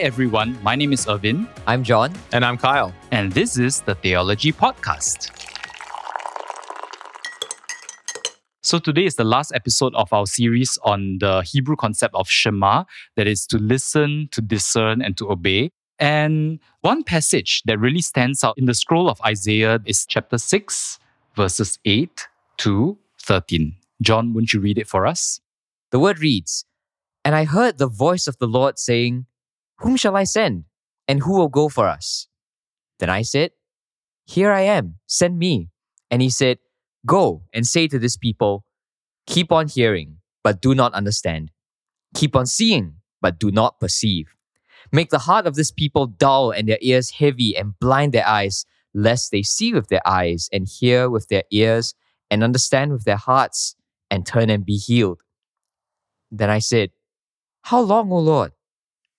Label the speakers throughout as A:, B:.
A: everyone. My name is Irvin,
B: I'm John.
C: And I'm Kyle.
A: and this is the Theology Podcast. So, today is the last episode of our series on the Hebrew concept of Shema, that is to listen, to discern, and to obey. And one passage that really stands out in the scroll of Isaiah is chapter 6, verses 8 to 13. John, won't you read it for us?
B: The word reads And I heard the voice of the Lord saying, Whom shall I send? And who will go for us? Then I said, Here I am, send me. And he said, Go and say to this people, Keep on hearing, but do not understand. Keep on seeing, but do not perceive. Make the heart of this people dull and their ears heavy and blind their eyes, lest they see with their eyes and hear with their ears and understand with their hearts and turn and be healed. Then I said, How long, O Lord?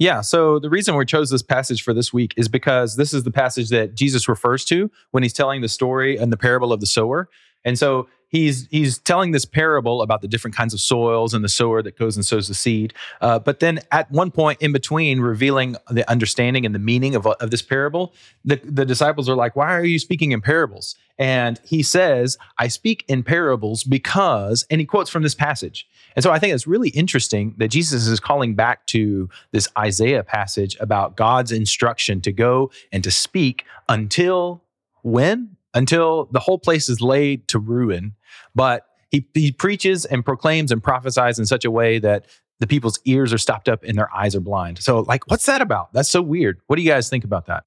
C: Yeah, so the reason we chose this passage for this week is because this is the passage that Jesus refers to when he's telling the story and the parable of the sower. And so he's he's telling this parable about the different kinds of soils and the sower that goes and sows the seed. Uh, but then at one point in between, revealing the understanding and the meaning of, of this parable, the, the disciples are like, "Why are you speaking in parables?" And he says, "I speak in parables because," and he quotes from this passage. And so I think it's really interesting that Jesus is calling back to this Isaiah passage about God's instruction to go and to speak until when? Until the whole place is laid to ruin. But he, he preaches and proclaims and prophesies in such a way that the people's ears are stopped up and their eyes are blind. So, like, what's that about? That's so weird. What do you guys think about that?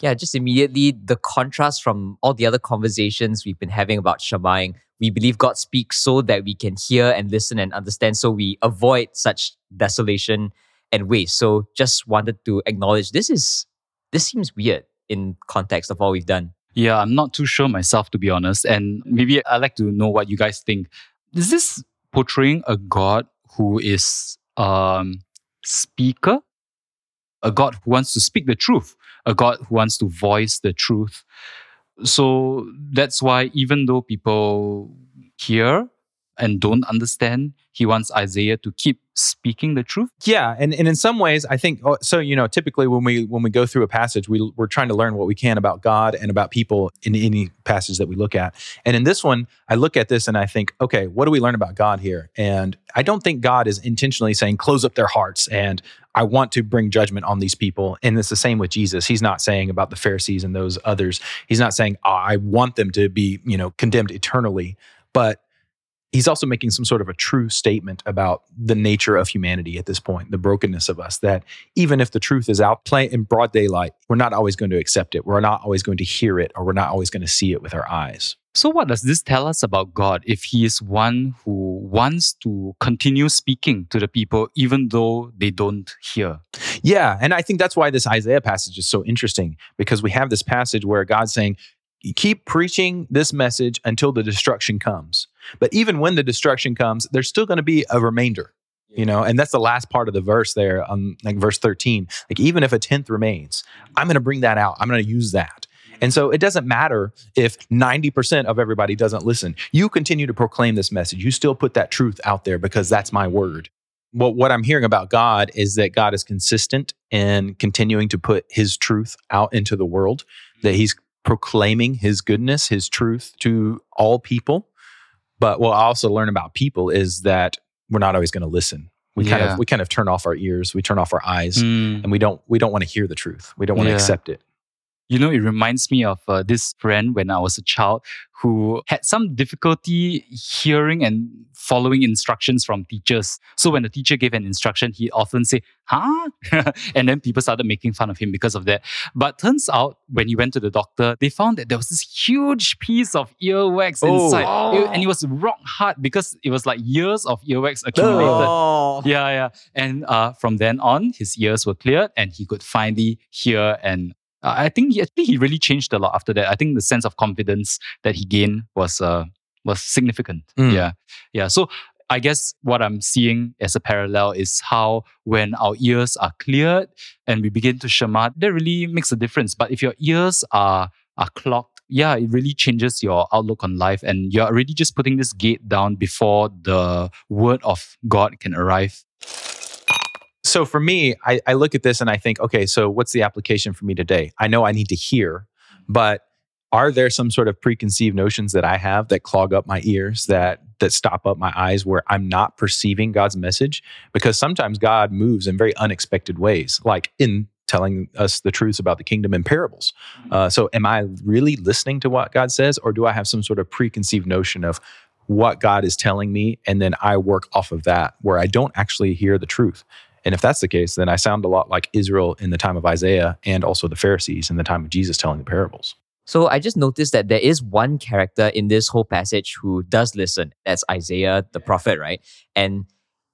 B: Yeah, just immediately the contrast from all the other conversations we've been having about Shemaing. We believe God speaks so that we can hear and listen and understand, so we avoid such desolation and waste. So just wanted to acknowledge this is this seems weird in context of all we've done.
A: Yeah, I'm not too sure myself, to be honest. And maybe I'd like to know what you guys think. Is this portraying a God who is um speaker? A God who wants to speak the truth, a God who wants to voice the truth. So that's why even though people hear and don't understand, he wants Isaiah to keep speaking the truth.
C: Yeah, and, and in some ways, I think oh, so. You know, typically when we when we go through a passage, we we're trying to learn what we can about God and about people in any passage that we look at. And in this one, I look at this and I think, okay, what do we learn about God here? And I don't think God is intentionally saying close up their hearts and I want to bring judgment on these people. And it's the same with Jesus. He's not saying about the Pharisees and those others. He's not saying oh, I want them to be you know condemned eternally, but he's also making some sort of a true statement about the nature of humanity at this point, the brokenness of us, that even if the truth is out play in broad daylight, we're not always going to accept it. We're not always going to hear it, or we're not always going to see it with our eyes.
A: So, what does this tell us about God if He is one who wants to continue speaking to the people even though they don't hear?
C: Yeah. And I think that's why this Isaiah passage is so interesting because we have this passage where God's saying, keep preaching this message until the destruction comes. But even when the destruction comes, there's still going to be a remainder, you know, and that's the last part of the verse there on like verse 13. Like, even if a tenth remains, I'm going to bring that out. I'm going to use that. And so it doesn't matter if 90% of everybody doesn't listen. You continue to proclaim this message. You still put that truth out there because that's my word. Well, what I'm hearing about God is that God is consistent in continuing to put his truth out into the world, that mm-hmm. he's proclaiming his goodness, his truth to all people. But what I also learn about people is that we're not always going to listen. We kind
A: Yeah.
C: of we kind of turn off our ears, we turn off our eyes,
A: Mm.
C: and we don't we don't want to hear the truth. We don't want to
A: Yeah.
C: accept it.
A: You know, it reminds me of uh, this friend when I was a child who had some difficulty hearing and following instructions from teachers. So when the teacher gave an instruction, he often say, "Huh?" and then people started making fun of him because of that. But turns out when he went to the doctor, they found that there was this huge piece of earwax
C: Oh.
A: inside, It- and it was rock hard because it was like years of earwax accumulated.
B: Oh.
A: Yeah, yeah. And uh, from then on, his ears were cleared and he could finally hear and Uh, I think he, actually he really changed a lot after that. I think the sense of confidence that he gained was uh, was significant.
C: Mm.
A: Yeah, yeah. So I guess what I'm seeing as a parallel is how when our ears are cleared and we begin to shema, that really makes a difference. But if your ears are are clogged, yeah, it really changes your outlook on life, and you're already just putting this gate down before the word of God can arrive.
C: So for me, I, I look at this and I think, okay, so what's the application for me today? I know I need to hear, but are there some sort of preconceived notions that I have that clog up my ears, that that stop up my eyes, where I'm not perceiving God's message? Because sometimes God moves in very unexpected ways, like in telling us the truths about the kingdom in parables. Uh, so, am I really listening to what God says, or do I have some sort of preconceived notion of what God is telling me, and then I work off of that, where I don't actually hear the truth? And if that's the case, then I sound a lot like Israel in the time of Isaiah and also the Pharisees in the time of Jesus telling the parables.
B: So I just noticed that there is one character in this whole passage who does listen. That's Isaiah the prophet, right? And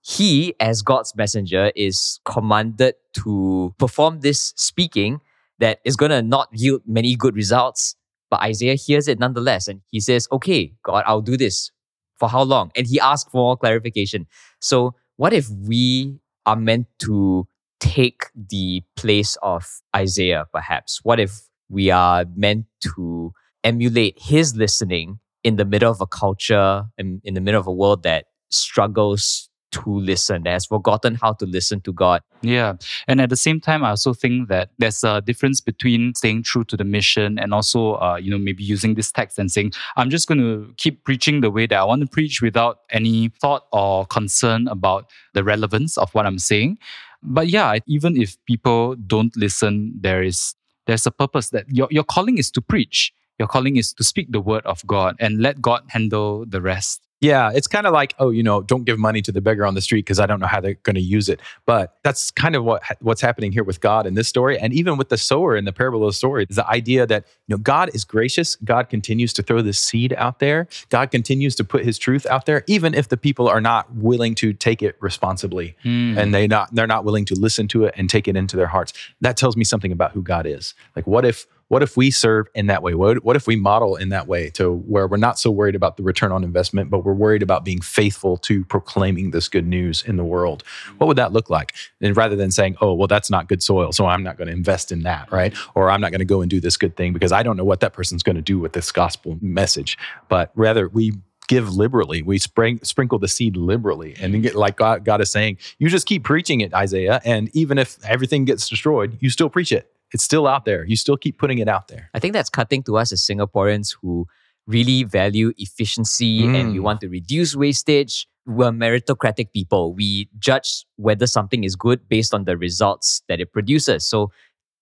B: he, as God's messenger, is commanded to perform this speaking that is going to not yield many good results. But Isaiah hears it nonetheless. And he says, Okay, God, I'll do this. For how long? And he asks for more clarification. So, what if we are meant to take the place of Isaiah, perhaps? What if we are meant to emulate his listening in the middle of a culture and in the middle of a world that struggles to listen, that has forgotten how to listen to God.
A: Yeah. And at the same time, I also think that there's a difference between staying true to the mission and also, uh, you know, maybe using this text and saying, I'm just going to keep preaching the way that I want to preach without any thought or concern about the relevance of what I'm saying. But yeah, even if people don't listen, there is there's a purpose that your, your calling is to preach. Your calling is to speak the word of God and let God handle the rest.
C: Yeah, it's kind of like, oh, you know, don't give money to the beggar on the street because I don't know how they're going to use it. But that's kind of what what's happening here with God in this story, and even with the sower in the parable of the story, is the idea that you know God is gracious. God continues to throw this seed out there. God continues to put His truth out there, even if the people are not willing to take it responsibly,
A: Hmm.
C: and they not they're not willing to listen to it and take it into their hearts. That tells me something about who God is. Like, what if what if we serve in that way? What, what if we model in that way to where we're not so worried about the return on investment, but we're worried about being faithful to proclaiming this good news in the world? Mm-hmm. What would that look like? And rather than saying, oh, well, that's not good soil, so I'm not going to invest in that, right? Or I'm not going to go and do this good thing because I don't know what that person's going to do with this gospel message. But rather, we give liberally. We spring, sprinkle the seed liberally. And get, like God, God is saying, you just keep preaching it, Isaiah. And even if everything gets destroyed, you still preach it. It's still out there. You still keep putting it out there.
B: I think that's cutting to us as Singaporeans who really value efficiency and we
C: Mm.
B: want to reduce wastage. We're meritocratic people. We judge whether something is good based on the results that it produces. So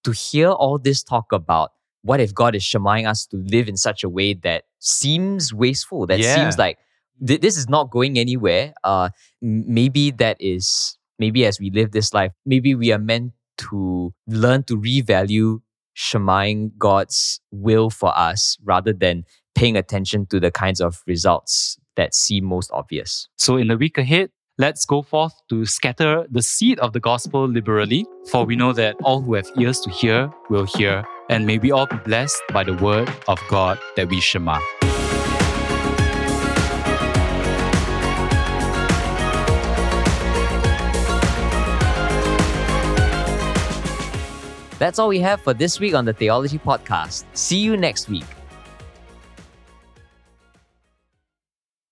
B: to hear all this talk about what if God is shemaing us to live in such a way that seems wasteful, that
C: Yeah.
B: seems like th- this is not going anywhere. Uh, maybe that is, maybe as we live this life, maybe we are meant to learn to revalue shemaing God's will for us rather than paying attention to the kinds of results that seem most obvious.
A: So in the week ahead, let's go forth to scatter the seed of the gospel liberally, for we know that all who have ears to hear will hear, and may we all be blessed by the word of God that we shema.
B: That's all we have for this week on the Theology Podcast. See you next week.